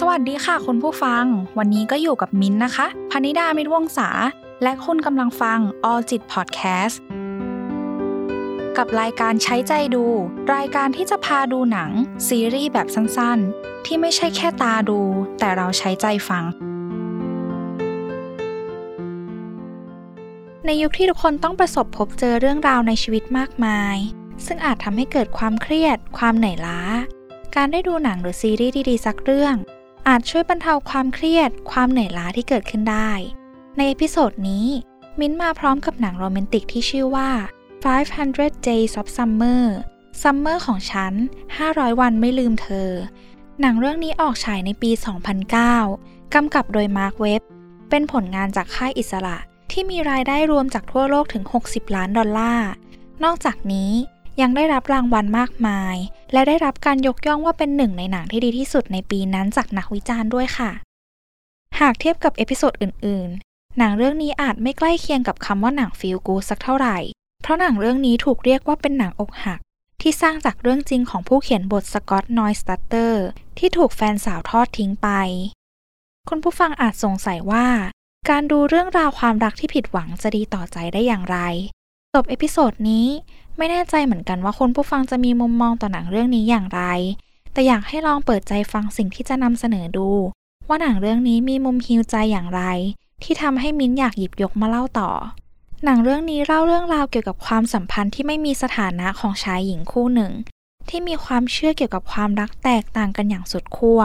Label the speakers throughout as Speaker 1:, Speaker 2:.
Speaker 1: สวัสดีค่ะคุณผู้ฟัง วันนี้ก็อยู่กับมิ้นนะคะพนิดามิตรวงศาและคุณกำลังฟัง All จิต Podcast กับรายการใช้ใจดู รายการที่จะพาดูหนัง ซีรีส์แบบสั้นๆ ที่ไม่ใช่แค่ตาดู แต่เราใช้ใจฟัง ในยุคที่ทุกคนต้องประสบพบเจอเรื่องราวในชีวิตมากมาย ซึ่งอาจทำให้เกิดความเครียด ความเหนื่อยล้า การได้ดูหนังหรือซีรีส์ดีๆ สักเรื่อง อาจช่วยบรรเทาความเครียด ความเหนื่อยล้าที่เกิดขึ้นได้ ใน episode นี้ มิ้นมาพร้อมกับหนังโรแมนติกที่ชื่อว่า 500 Days of Summer Summer ของฉัน 500 วันไม่ลืมเธอ หนังเรื่องนี้ออกฉายในปี 2009 กำกับโดยมาร์คเว็บ เป็นผลงานจากค่ายอิสระ ที่มีรายได้รวมจากทั่วโลกถึง 60 ล้านดอลลาร์ นอกจากนี้ยังได้รับรางวัลมากมาย และได้รับการยกย่องว่าเป็นหนึ่งในหนังที่ดีที่สุดในปีนั้นจากนักวิจารณ์ด้วยค่ะ หากเทียบกับ episode อื่น ๆ หนังเรื่องนี้อาจไม่ใกล้เคียงกับคำว่าหนัง feel good สักเท่าไหร่ เพราะหนังเรื่องนี้ถูกเรียกว่าเป็นหนังอกหัก ที่สร้างจากเรื่องจริงของผู้เขียนบทสกอตต์นอยสตัตเตอร์ที่ถูกแฟนสาวทอดทิ้งไป คุณผู้ฟังอาจสงสัยว่า การดูเรื่องราวความรักที่ผิดหวังจะดีต่อใจได้อย่างไรจบ episode นี้ ไม่แน่ใจเหมือนกันว่าคุณผู้ฟังจะมีมุมมองต่อหนังเรื่องนี้อย่างไร แต่อยากให้ลองเปิดใจฟังสิ่งที่จะนำเสนอดู ว่าหนังเรื่องนี้มีมุมฮิวใจอย่างไร ที่ทำให้มิ้นอยากหยิบยกมาเล่าต่อ หนังเรื่องนี้เล่าเรื่องราวเกี่ยวกับความสัมพันธ์ที่ไม่มีสถานะของชายหญิงคู่หนึ่ง ที่มีความเชื่อเกี่ยวกับความรักแตกต่างกันอย่างสุดขั้ว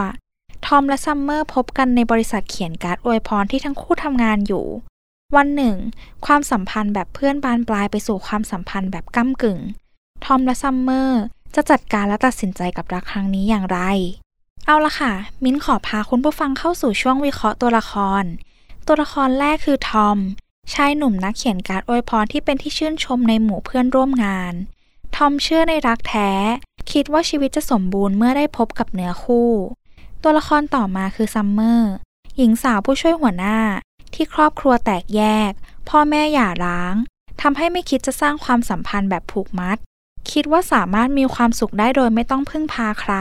Speaker 1: ทอมและซัมเมอร์พบกันในบริษัทเขียนการ์ดอวยพรที่ทั้งคู่ทำงานอยู่ วันหนึ่ง ความสัมพันธ์แบบเพื่อนบานปลายไปสู่ความสัมพันธ์แบบก้ำกึ่ง ทอมและซัมเมอร์จะจัดการและตัดสินใจกับรักครั้งนี้อย่างไร เอาละค่ะ มิ้นขอพาคุณผู้ฟังเข้าสู่ช่วงวิเคราะห์ตัวละคร ตัวละครแรกคือทอม ชายหนุ่มนักเขียนการ์ดอวยพรที่เป็นที่ชื่นชมในหมู่เพื่อนร่วมงาน ทอมเชื่อในรักแท้ คิดว่าชีวิตจะสมบูรณ์เมื่อได้พบกับเนื้อคู่ ตัวละครต่อมาคือซัมเมอร์ หญิงสาวผู้ช่วยหัวหน้า ที่ครอบครัวแตกแยก พ่อแม่หย่าร้างทำให้ไม่คิดจะสร้างความสัมพันธ์แบบผูกมัด คิดว่าสามารถมีความสุขได้โดยไม่ต้องพึ่งพาใคร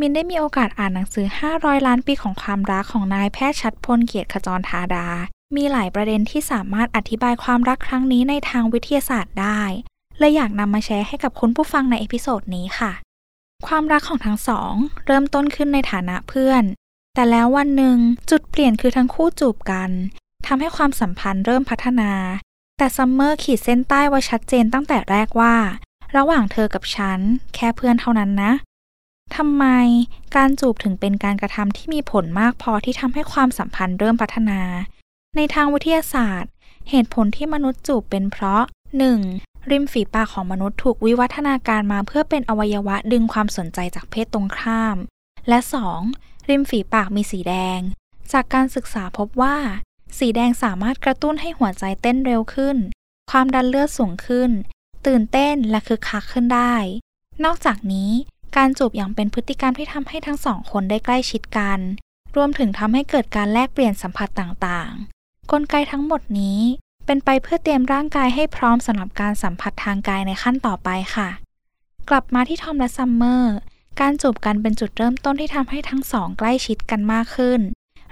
Speaker 1: มิ้นได้มีโอกาสอ่านหนังสือ 500 ล้านปีของความรักของนายแพทย์ชัชพลเกียรติขจรธาดา มีหลายประเด็นที่สามารถอธิบายความรักครั้งนี้ในทางวิทยาศาสตร์ได้เลยอยากนำมาแชร์ให้กับคุณผู้ฟังใน episode นี้ค่ะ ความรักของทั้งสอง เริ่มต้นขึ้นในฐานะเพื่อน แต่แล้ววันหนึ่งจุดเปลี่ยนคือทั้งคู่จูบกันทำให้ความสัมพันธ์เริ่มพัฒนา แต่ซัมเมอร์ขีดเส้นใต้ไว้ชัดเจนตั้งแต่แรกว่า ระหว่างเธอกับฉัน แค่เพื่อนเท่านั้นนะทำไมการจูบถึงเป็นการกระทำที่มีผลมากพอที่ทำให้ความสัมพันธ์เริ่มพัฒนา ในทางวิทยาศาสตร์ เหตุผลที่มนุษย์จูบเป็นเพราะ 1. ริมฝีปากของมนุษย์ถูกวิวัฒนาการมาเพื่อเป็นอวัยวะดึงความสนใจจากเพศตรงข้าม และ 2. ริมฝีปากมีสีแดง จากการศึกษาพบว่า สีแดงสามารถกระตุ้นให้หัวใจเต้นเร็วขึ้น ความดันเลือดสูงขึ้น ตื่นเต้นและคึกคักขึ้นได้ นอกจากนี้การจูบยังเป็นพฤติกรรมที่ทำให้ทั้งสองคนได้ใกล้ชิดกัน รวมถึงทำให้เกิดการแลกเปลี่ยนสัมผัสต่างๆ กลไกทั้งหมดนี้เป็นไปเพื่อเตรียมร่างกายให้พร้อมสำหรับการสัมผัสทางกายในขั้นต่อไปค่ะ กลับมาที่ทอมและซัมเมอร์ การจูบกันเป็นจุดเริ่มต้นที่ทำให้ทั้งสองใกล้ชิดกันมากขึ้น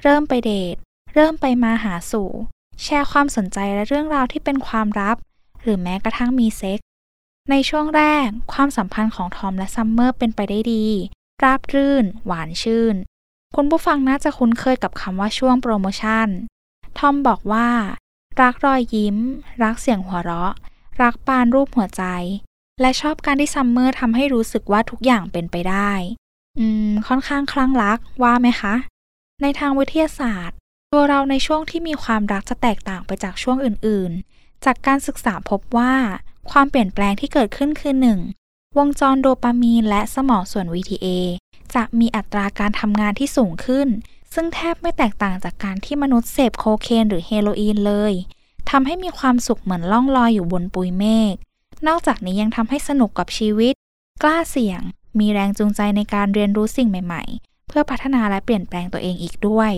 Speaker 1: เริ่มไปเดท เริ่มไปมาหาสู่ แชร์ความสนใจและเรื่องราวที่เป็นความลับ หรือแม้กระทั่งมีเซ็กซ์ ในช่วงแรก ความสัมพันธ์ของทอมและซัมเมอร์เป็นไปได้ดี ราบรื่น หวานชื่น คุณผู้ฟังน่าจะคุ้นเคยกับคำว่าช่วงโปรโมชั่น ทอมบอกว่า รักรอยยิ้ม รักเสียงหัวเราะ รักปานรูปหัวใจ และชอบการที่ซัมเมอร์ทำให้รู้สึกว่าทุกอย่างเป็นไปได้ อืม ค่อนข้างคลั่งรักว่าไหมคะ ในทางวิทยาศาสตร์ ตัวเราในช่วงที่มีความรักจะแตกต่างไปจากช่วงอื่น ๆ จากการศึกษาพบว่า ความเปลี่ยนแปลงที่เกิดขึ้นคือหนึ่งวงจรโดปามีนและสมองส่วน VTA จะมีอัตราการทำงานที่สูงขึ้น ซึ่งแทบไม่แตกต่างจากการที่มนุษย์เสพโคเคนหรือเฮโรอีนเลยทำให้มีความสุขเหมือนล่องลอยอยู่บนปุยเมฆ นอกจากนี้ยังทำให้สนุกกับชีวิต กล้าเสี่ยง มีแรงจูงใจในการเรียนรู้สิ่งใหม่ ๆ เพื่อพัฒนาและเปลี่ยนแปลงตัวเองอีกด้วย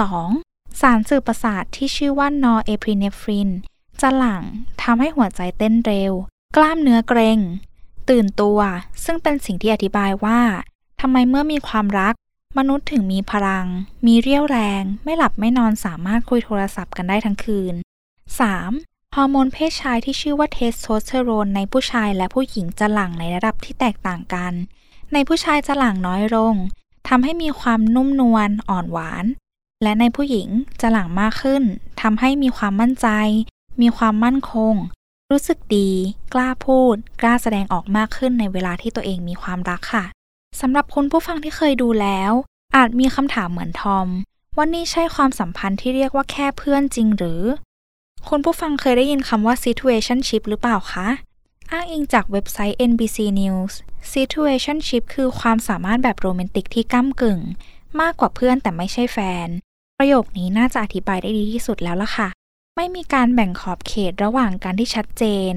Speaker 1: 2. สารสื่อประสาทที่ชื่อว่านอร์เอพริเนฟริน จะหลั่งทำให้หัวใจเต้นเร็ว กล้ามเนื้อเกร็ง ตื่นตัว ซึ่งเป็นสิ่งที่อธิบายว่าทำไมเมื่อมีความรัก มนุษย์ถึงมีพลัง มีเรี่ยวแรง ไม่หลับไม่นอนสามารถคุยโทรศัพท์กันได้ทั้งคืน 3. ฮอร์โมนเพศชายที่ชื่อว่าเทสโทสเตอโรนในผู้ชายและผู้หญิงจะหลั่งในระดับที่แตกต่างกัน ในผู้ชายจะหลั่งน้อยลงทำให้มีความนุ่มนวลอ่อนหวาน และในผู้หญิงจะหลั่งมากขึ้นทำให้มีความมั่นใจ มีความมั่นคง รู้สึกดี กล้าพูด กล้าแสดงออกมากขึ้นในเวลาที่ตัวเองมีความรักค่ะสำหรับคุณผู้ฟังที่เคยดูแล้ว อาจมีคำถามเหมือนทอมว่านี่ใช่ความสัมพันธ์ที่เรียกว่าแค่เพื่อนจริงหรือ คุณผู้ฟังเคยได้ยินคำว่า situationship หรือเปล่าคะ อ้างอิงจากเว็บไซต์ NBC News situationship คือความสามารถแบบโรแมนติกที่ก้ากึ่ง มากกว่าเพื่อนแต่ไม่ใช่แฟน ประโยคนี้น่าจะอธิบายได้ดีที่สุดแล้วล่ะค่ะ ไม่มีการแบ่งขอบเขตระหว่างการที่ชัดเจน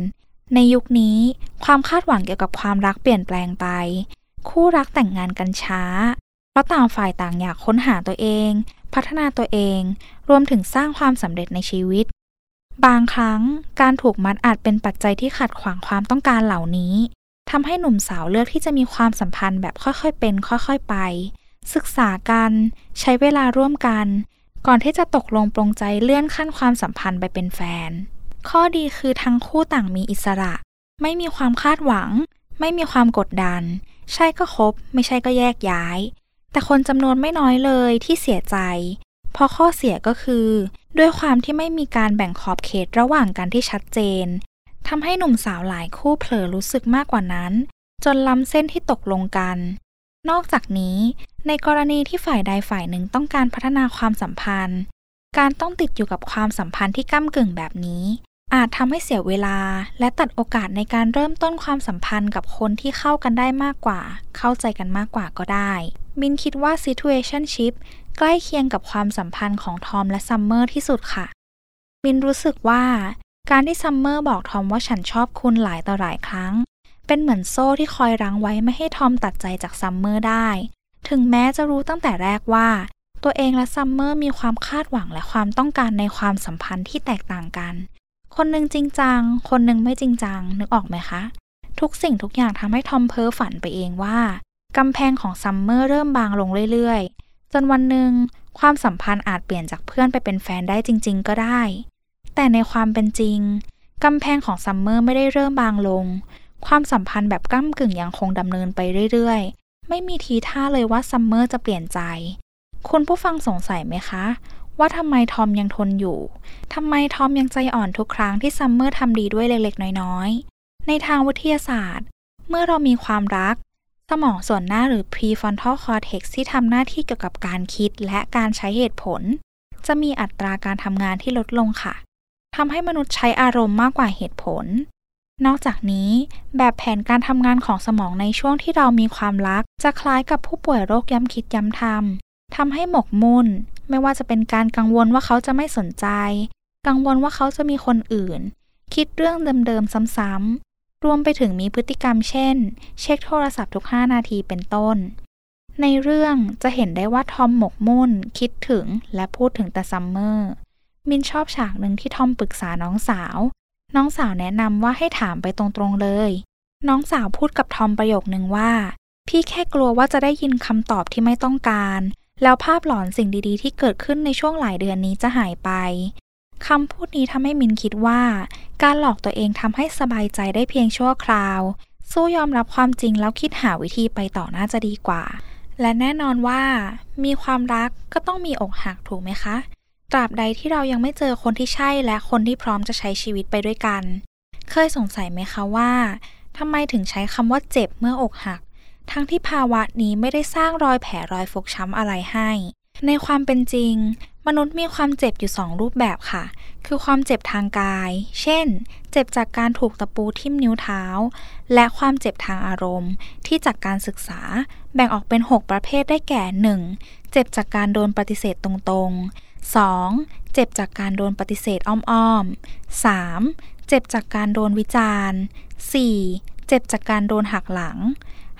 Speaker 1: ในยุคนี้ ความคาดหวังเกี่ยวกับความรักเปลี่ยนแปลงไป คู่รักแต่งงานกันช้า เพราะต่างฝ่ายต่างอยากค้นหาตัวเอง พัฒนาตัวเอง รวมถึงสร้างความสำเร็จในชีวิต บางครั้งการถูกมัดอาจเป็นปัจจัยที่ขัดขวางความต้องการเหล่านี้ทำให้หนุ่มสาวเลือกที่จะมีความสัมพันธ์แบบค่อยๆเป็น ค่อยๆไป ศึกษากัน ใช้เวลาร่วมกัน ก่อนที่จะตกลงปรงใจเลื่อนขั้นความสัมพันธ์ไปเป็นแฟน ข้อดีคือทั้งคู่ต่างมีอิสระ ไม่มีความคาดหวัง ไม่มีความกดดัน ใช่ก็คบ ไม่ใช่ก็แยกย้าย แต่คนจำนวนไม่น้อยเลยที่เสียใจ เพราะข้อเสียก็คือ ด้วยความที่ไม่มีการแบ่งขอบเขตระหว่างกันที่ชัดเจนทำให้หนุ่มสาวหลายคู่เผลอรู้สึกมากกว่านั้น จนล้ำเส้นที่ตกลงกัน นอกจากนี้ ในกรณีที่ฝ่ายใดฝ่ายหนึ่งต้องการพัฒนาความสัมพันธ์ การต้องติดอยู่กับความสัมพันธ์ที่ก้ากึ่งแบบนี้ อาจทำให้เสียเวลา และตัดโอกาสในการเริ่มต้นความสัมพันธ์กับคนที่เข้ากันได้มากกว่า เข้าใจกันมากกว่าก็ได้ มินคิดว่า situationship ใกล้เคียงกับความสัมพันธ์ของทอมและซัมเมอร์ที่สุดค่ะ มินรู้สึกว่าการที่ซัมเมอร์บอกทอมว่าฉันชอบคุณหลายต่อหลายครั้ง เป็นเหมือนโซ่ที่คอยรั้งไว้ไม่ให้ทอมตัดใจจากซัมเมอร์ได้ ถึงแม้จะรู้ตั้งแต่แรกว่า ตัวเองและซัมเมอร์มีความคาดหวังและความต้องการในความสัมพันธ์ที่แตกต่างกัน คนหนึ่งจริงจัง คนหนึ่งไม่จริงจัง นึกออกไหมคะ ทุกสิ่งทุกอย่างทำให้ทอมเพ้อฝันไปเองว่ากำแพงของซัมเมอร์เริ่มบางลงเรื่อยๆ จนวันหนึ่งความสัมพันธ์อาจเปลี่ยนจากเพื่อนไปเป็นแฟนได้จริง ๆ ก็ได้ แต่ในความเป็นจริงกำแพงของซัมเมอร์ไม่ได้เริ่มบางลง ความสัมพันธ์แบบก้ำกึ่งยังคงดำเนินไปเรื่อยๆ ไม่มีทีท่าเลยว่าซัมเมอร์จะเปลี่ยนใจ คุณผู้ฟังสงสัยไหมคะ ว่าทำไมทอมยังทนอยู่ทำไมทอมยังใจอ่อนทุกครั้งที่ซัมเมอร์ทำดีด้วยเล็กๆ น้อยๆ ในทางวิทยาศาสตร์ เมื่อเรามีความรัก สมองส่วนหน้าหรือ prefrontal cortex ที่ทำหน้าที่เกี่ยวกับการคิดและการใช้เหตุผล จะมีอัตราการทำงานที่ลดลงค่ะทำให้มนุษย์ใช้อารมณ์มากกว่าเหตุผล นอกจากนี้ แบบแผนการทำงานของสมองในช่วงที่เรามีความรัก จะคล้ายกับผู้ป่วยโรคย้ำคิดย้ำทำทำให้หมกมุ่น ไม่ว่าจะเป็นการกังวลว่าเขาจะไม่สนใจ กังวลว่าเขาจะมีคนอื่น คิดเรื่องเดิมๆซ้ำๆ รวมไปถึงมีพฤติกรรมเช่น เช็คโทรศัพท์ทุก 5 นาทีเป็นต้น ในเรื่องจะเห็นได้ว่าทอมหมกมุ่น คิดถึงและพูดถึงแต่ซัมเมอร์ มินชอบฉากหนึ่งที่ทอมปรึกษาน้องสาว น้องสาวแนะนำว่าให้ถามไปตรงๆเลย น้องสาวพูดกับทอมประโยคนึงว่า พี่แค่กลัวว่าจะได้ยินคำตอบที่ไม่ต้องการ แล้วภาพหลอนสิ่งดีๆ ที่เกิดขึ้นในช่วงหลายเดือนนี้จะหายไป คำพูดนี้ทำให้มินคิดว่า การหลอกตัวเองทำให้สบายใจได้เพียงชั่วคราว สู้ยอมรับความจริงแล้วคิดหาวิธีไปต่อน่าจะดีกว่า และแน่นอนว่า มีความรักก็ต้องมีอกหักถูกไหมคะ ตราบใดที่เรายังไม่เจอคนที่ใช่และคนที่พร้อมจะใช้ชีวิตไปด้วยกัน เคยสงสัยไหมคะว่าทำไมถึงใช้คำว่าเจ็บเมื่ออกหัก ทั้งที่ภาวะนี้ไม่ได้สร้างรอยแผลรอยฟกช้ำอะไรให้ ในความเป็นจริง มนุษย์มีความเจ็บอยู่สองรูปแบบค่ะ คือความเจ็บทางกาย เช่น เจ็บจากการถูกตะปูทิ่มนิ้วเท้า และความเจ็บทางอารมณ์ ที่จากการศึกษาแบ่งออกเป็น 6 ประเภทได้แก่ 1. เจ็บจากการโดนปฏิเสธตรงๆ 2. เจ็บจากการโดนปฏิเสธอ้อมๆ 3. เจ็บจากการโดนวิจารณ์ 4. เจ็บจากการโดนหักหลัง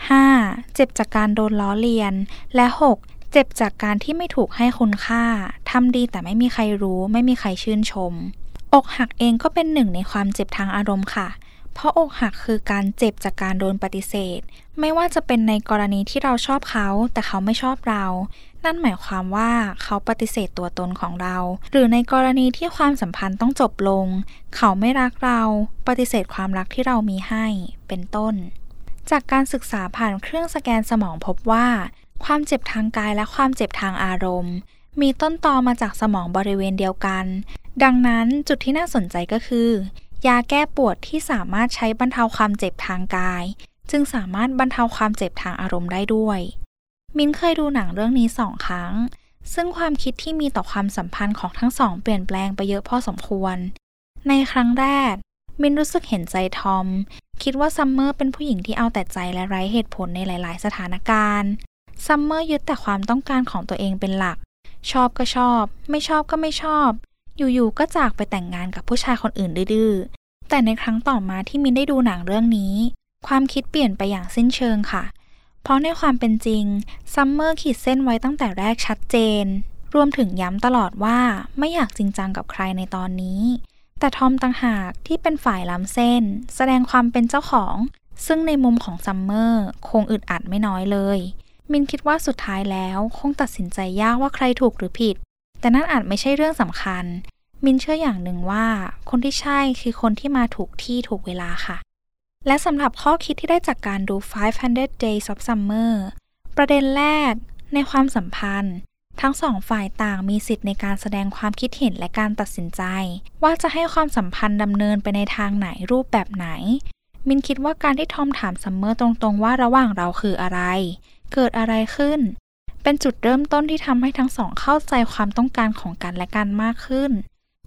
Speaker 1: 5. เจ็บจากการโดนล้อเลียน และ 6. เจ็บจากการที่ไม่ถูกให้คุณค่าทำดีแต่ไม่มีใครรู้ ไม่มีใครชื่นชม อกหักเองก็เป็นหนึ่งในความเจ็บทางอารมณ์ค่ะเพเพราะอกหักคือการเจ็บจากการโดนปฏิเสธ ไม่ว่าจะเป็นในกรณีที่เราชอบเขา แต่เขาไม่ชอบเรา นั่นหมายความว่าเขาปฏิเสธตัวตนของเรา หรือในกรณีที่ความสัมพันธ์ต้องจบลง เขาไม่รักเรา ปฏิเสธความรักที่เรามีให้ เป็นต้นจากการศึกษาผ่านเครื่องสแกนสมองพบว่า ความเจ็บทางกายและความเจ็บทางอารมณ์ มีต้นตอมาจากสมองบริเวณเดียวกัน ดังนั้นจุดที่น่าสนใจก็คือ ยาแก้ปวดที่สามารถใช้บรรเทาความเจ็บทางกาย จึงสามารถบรรเทาความเจ็บทางอารมณ์ได้ด้วย มินเคยดูหนังเรื่องนี้สองครั้ง ซึ่งความคิดที่มีต่อความสัมพันธ์ของทั้งสองเปลี่ยนแปลงไปเยอะพอสมควร ในครั้งแรก มินรู้สึกเห็นใจทอม คิดว่าซัมเมอร์เป็นผู้หญิงที่เอาแต่ใจและไร้เหตุผลในหลาย ๆ สถานการณ์ ซัมเมอร์ยึดแต่ความต้องการของตัวเองเป็นหลัก ชอบก็ชอบ ไม่ชอบก็ไม่ชอบ อยู่ๆก็จากไปแต่งงานกับผู้ชายคนอื่นดื้อๆ แต่ในครั้งต่อมาที่มินได้ดูหนังเรื่องนี้ ความคิดเปลี่ยนไปอย่างสิ้นเชิงค่ะ เพราะในความเป็นจริงซัมเมอร์ขีดเส้นไว้ตั้งแต่แรกชัดเจน รวมถึงย้ำตลอดว่าไม่อยากจริงจังกับใครในตอนนี้ แต่ทอมต่างหากที่เป็นฝ่ายล้ำเส้น แสดงความเป็นเจ้าของ ซึ่งในมุมของซัมเมอร์คงอึดอัดไม่น้อยเลย มินคิดว่าสุดท้ายแล้วคงตัดสินใจยากว่าใครถูกหรือผิด แต่นั่นอาจไม่ใช่เรื่องสำคัญ มินเชื่ออย่างหนึ่งว่า คนที่ใช่คือคนที่มาถูกที่ถูกเวลาค่ะ และสำหรับข้อคิดที่ได้จากการดู 500 Days of Summer ประเด็นแรก ในความสัมพันธ์ ทั้งสองฝ่ายต่างมีสิทธิ์ในการแสดงความคิดเห็นและการตัดสินใจ ว่าจะให้ความสัมพันธ์ดำเนินไปในทางไหนรูปแบบไหน มินคิดว่าการที่ทอมถามซัมเมอร์ตรงๆว่าระหว่างเราคืออะไร เกิดอะไรขึ้น เป็นจุดเริ่มต้นที่ทำให้ทั้งสองเข้าใจความต้องการของกันและกันมากขึ้น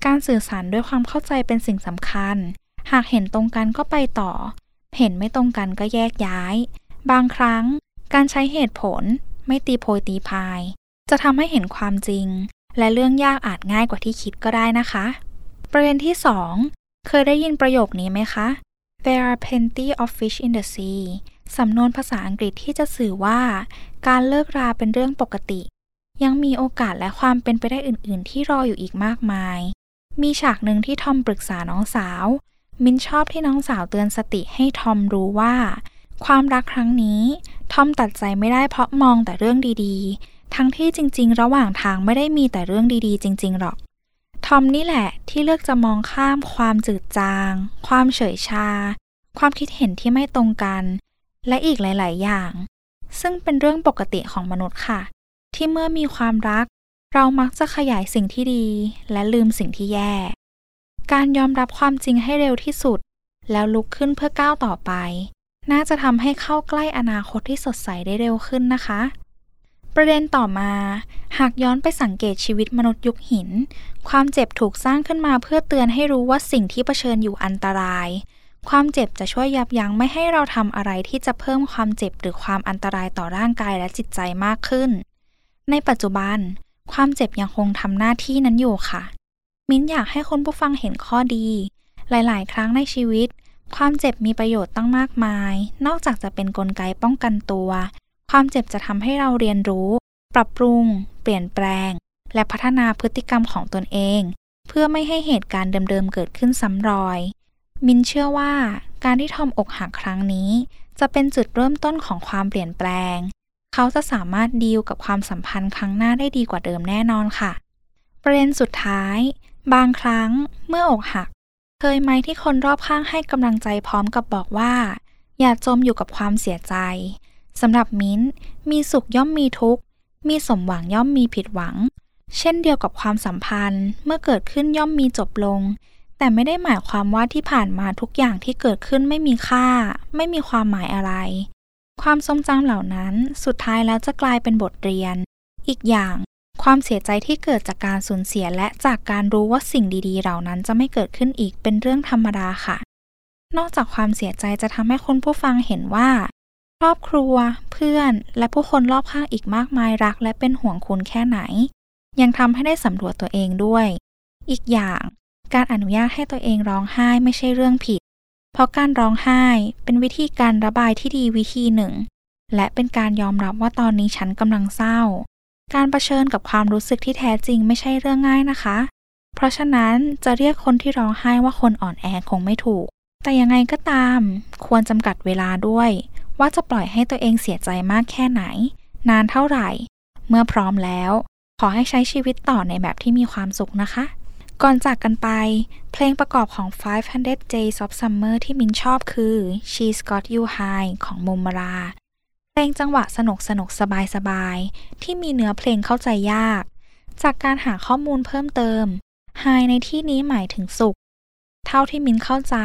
Speaker 1: การสื่อสารด้วยความเข้าใจเป็นสิ่งสำคัญ หากเห็นตรงกันก็ไปต่อ เห็นไม่ตรงกันก็แยกย้าย บางครั้ง การใช้เหตุผล ไม่ตีโพยตีพาย จะทำให้เห็นความจริง และเรื่องยากอาจง่ายกว่าที่คิดก็ได้นะคะ ประเด็นที่ 2 เคยได้ยินประโยคนี้ไหมคะ There are plenty of fish in the sea สำนวนภาษาอังกฤษที่จะสื่อว่า การเลิกราเป็นเรื่องปกติ ยังมีโอกาสและความเป็นไปได้อื่น ๆ ที่รออยู่อีกมากมาย มีฉากหนึ่งที่ทอมปรึกษาน้องสาว มินชอบที่น้องสาวเตือนสติให้ทอมรู้ว่า ความรักครั้งนี้ ทอมตัดใจไม่ได้เพราะมองแต่เรื่องดี ๆ ทั้งที่จริง ๆ ระหว่างทางไม่ได้มีแต่เรื่องดี ๆ จริง ๆ หรอกทอมนี่แหละที่เลือกจะมองข้ามความจืดจาง ความเฉยชา ความคิดเห็นที่ไม่ตรงกัน และอีกหลาย ๆ อย่าง ซึ่งเป็นเรื่องปกติของมนุษย์ค่ะ ที่เมื่อมีความรัก เรามักจะขยายสิ่งที่ดี และลืมสิ่งที่แย่ การยอมรับความจริงให้เร็วที่สุด แล้วลุกขึ้นเพื่อก้าวต่อไป น่าจะทำให้เข้าใกล้อนาคตที่สดใสได้เร็วขึ้นนะคะ ประเด็นต่อมา หากย้อนไปสังเกตชีวิตมนุษย์ยุคหิน ความเจ็บถูกสร้างขึ้นมาเพื่อเตือนให้รู้ว่าสิ่งที่เผชิญอยู่อันตราย ความเจ็บจะช่วยยับยั้งไม่ให้เราทำอะไรที่จะเพิ่มความเจ็บหรือความอันตรายต่อร่างกายและจิตใจมากขึ้น ในปัจจุบัน ความเจ็บยังคงทำหน้าที่นั้นอยู่ค่ะ มิ้นอยากให้คนผู้ฟังเห็นข้อดี หลาย ๆ ครั้งในชีวิต ความเจ็บมีประโยชน์ตั้งมากมาย นอกจากจะเป็นนกลไกป้องกันตัว ความเจ็บจะทำให้เราเรียนรู้ ปรับปรุง เปลี่ยนแปลง และพัฒนาพฤติกรรมของตนเอง เพื่อไม่ให้เหตุการณ์เดิม ๆ เกิดขึ้นซ้ำรอย มินเชื่อว่าการที่ทอมอกหักครั้งนี้ จะเป็นจุดเริ่มต้นของความเปลี่ยนแปลง เขาจะสามารถดีลกับความสัมพันธ์ครั้งหน้าได้ดีกว่าเดิมแน่นอนค่ะ ประเด็นสุดท้าย บางครั้งเมื่ออกหัก เคยไหมที่คนรอบข้างให้กำลังใจพร้อมกับบอกว่า อย่าจมอยู่กับความเสียใจสำหรับมิ้น มีสุขย่อมมีทุกข์ มีสมหวังย่อมมีผิดหวัง เช่นเดียวกับความสัมพันธ์ เมื่อเกิดขึ้นย่อมมีจบลง แต่ไม่ได้หมายความว่าที่ผ่านมาทุกอย่างที่เกิดขึ้นไม่มีค่า ไม่มีความหมายอะไร ความทรงจำเหล่านั้นสุดท้ายแล้วจะกลายเป็นบทเรียน อีกอย่าง ความเสียใจที่เกิดจากการสูญเสียและจากการรู้ว่าสิ่งดีๆ เหล่านั้นจะไม่เกิดขึ้นอีกเป็นเรื่องธรรมดาค่ะ นอกจากความเสียใจจะทำให้คนผู้ฟังเห็นว่า ครอบครัว เพื่อน และผู้คนรอบข้างอีกมากมายรัก และเป็นห่วงคุณแค่ไหน ยังทำให้ได้สำรวจตัวเองด้วย อีกอย่าง การอนุญาตให้ตัวเองร้องไห้ไม่ใช่เรื่องผิด เพราะการร้องไห้เป็นวิธีการระบายที่ดีวิธีหนึ่ง และเป็นการยอมรับว่าตอนนี้ฉันกำลังเศร้า การรเผชิญกับความรู้สึกที่แท้จริงไม่ใช่เรื่องง่ายนะคะ เพราะฉะนั้นจะเรียกคนที่ร้องไห้ว่าคนอ่อนแอคงไม่ถูก แต่ยังไงก็ตาม ควรจำกัดเวลาด้วย ว่าจะปล่อยให้ตัวเองเสียใจมากแค่ไหน นานเท่าไหร่ เมื่อพร้อมแล้ว ขอให้ใช้ชีวิตต่อในแบบที่มีความสุขนะคะ ก่อนจากกันไป เพลงประกอบของ 500 Days of Summer ที่มินชอบคือ She's Got You High ของมมรา เพลงจังหวะสนุกสนุกสบายสบายที่มีเนื้อเพลงเข้าใจยาก จากการหาข้อมูลเพิ่มเติม High ในที่นี้หมายถึงสุข เท่าที่มินเข้าใจ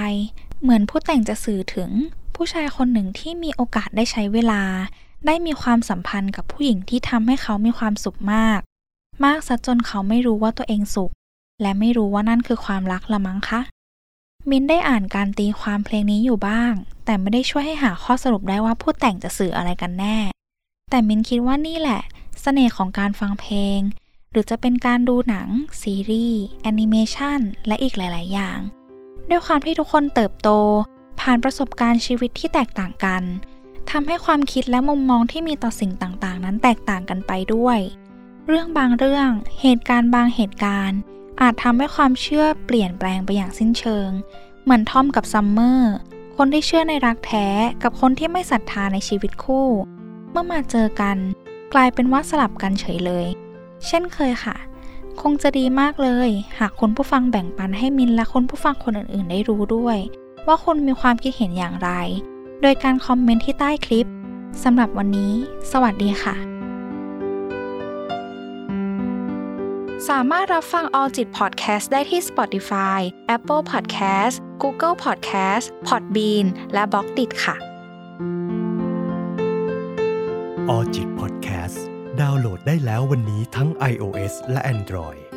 Speaker 1: เหมือนผู้แต่งจะสื่อถึง ผู้ชายคนหนึ่งที่มีโอกาสได้ใช้เวลา ได้มีความสัมพันธ์กับผู้หญิงที่ทำให้เขามีความสุขมาก มากซะจนเขาไม่รู้ว่าตัวเองสุข และไม่รู้ว่านั่นคือความรักละมั้งคะมินได้อ่านการตีความเพลงนี้อยู่บ้าง แต่ไม่ได้ช่วยให้หาข้อสรุปได้ว่าผู้แต่งจะสื่ออะไรกันแน่ แต่มินคิดว่านี่แหละเสน่ห์ของการฟังเพลง หรือจะเป็นการดูหนัง ซีรีส์แอนิเมชันและอีกหลาย ๆ อย่าง ด้วยความที่ทุกคนเติบโต ผ่านประสบการณ์ชีวิตที่แตกต่างกันทำให้ความคิดและมุมมองที่มีต่อสิ่งต่าง ๆ นั้นแตกต่างกันไปด้วย เรื่องบางเรื่อง เหตุการณ์บางเหตุการณ์ อาจทำให้ความเชื่อเปลี่ยนแปลงไปอย่างสิ้นเชิง เหมือนทอมกับซัมเมอร์ คนที่เชื่อในรักแท้กับคนที่ไม่ศรัทธาในชีวิตคู่ เมื่อมาเจอกัน กลายเป็นว่าสลับกันเฉยเลย เช่นเคยค่ะ คงจะดีมากเลย หากคุณผู้ฟังแบ่งปันให้มินและคนผู้ฟังคนอื่นๆ ได้รู้ด้วย ว่าคุณมีความคิดเห็นอย่างไร โดยการคอมเมนต์ที่ใต้คลิปสำหรับวันนี้ สวัสดีค่ะ สามารถรับฟัง All จิต Podcast ได้ที่ Spotify, Apple Podcast, Google Podcast, Podbean และ b ล็อกดิค่ะ
Speaker 2: All จิต Podcast ดาวน์โหลดได้แล้ววันนี้ทั้ง iOS และ Android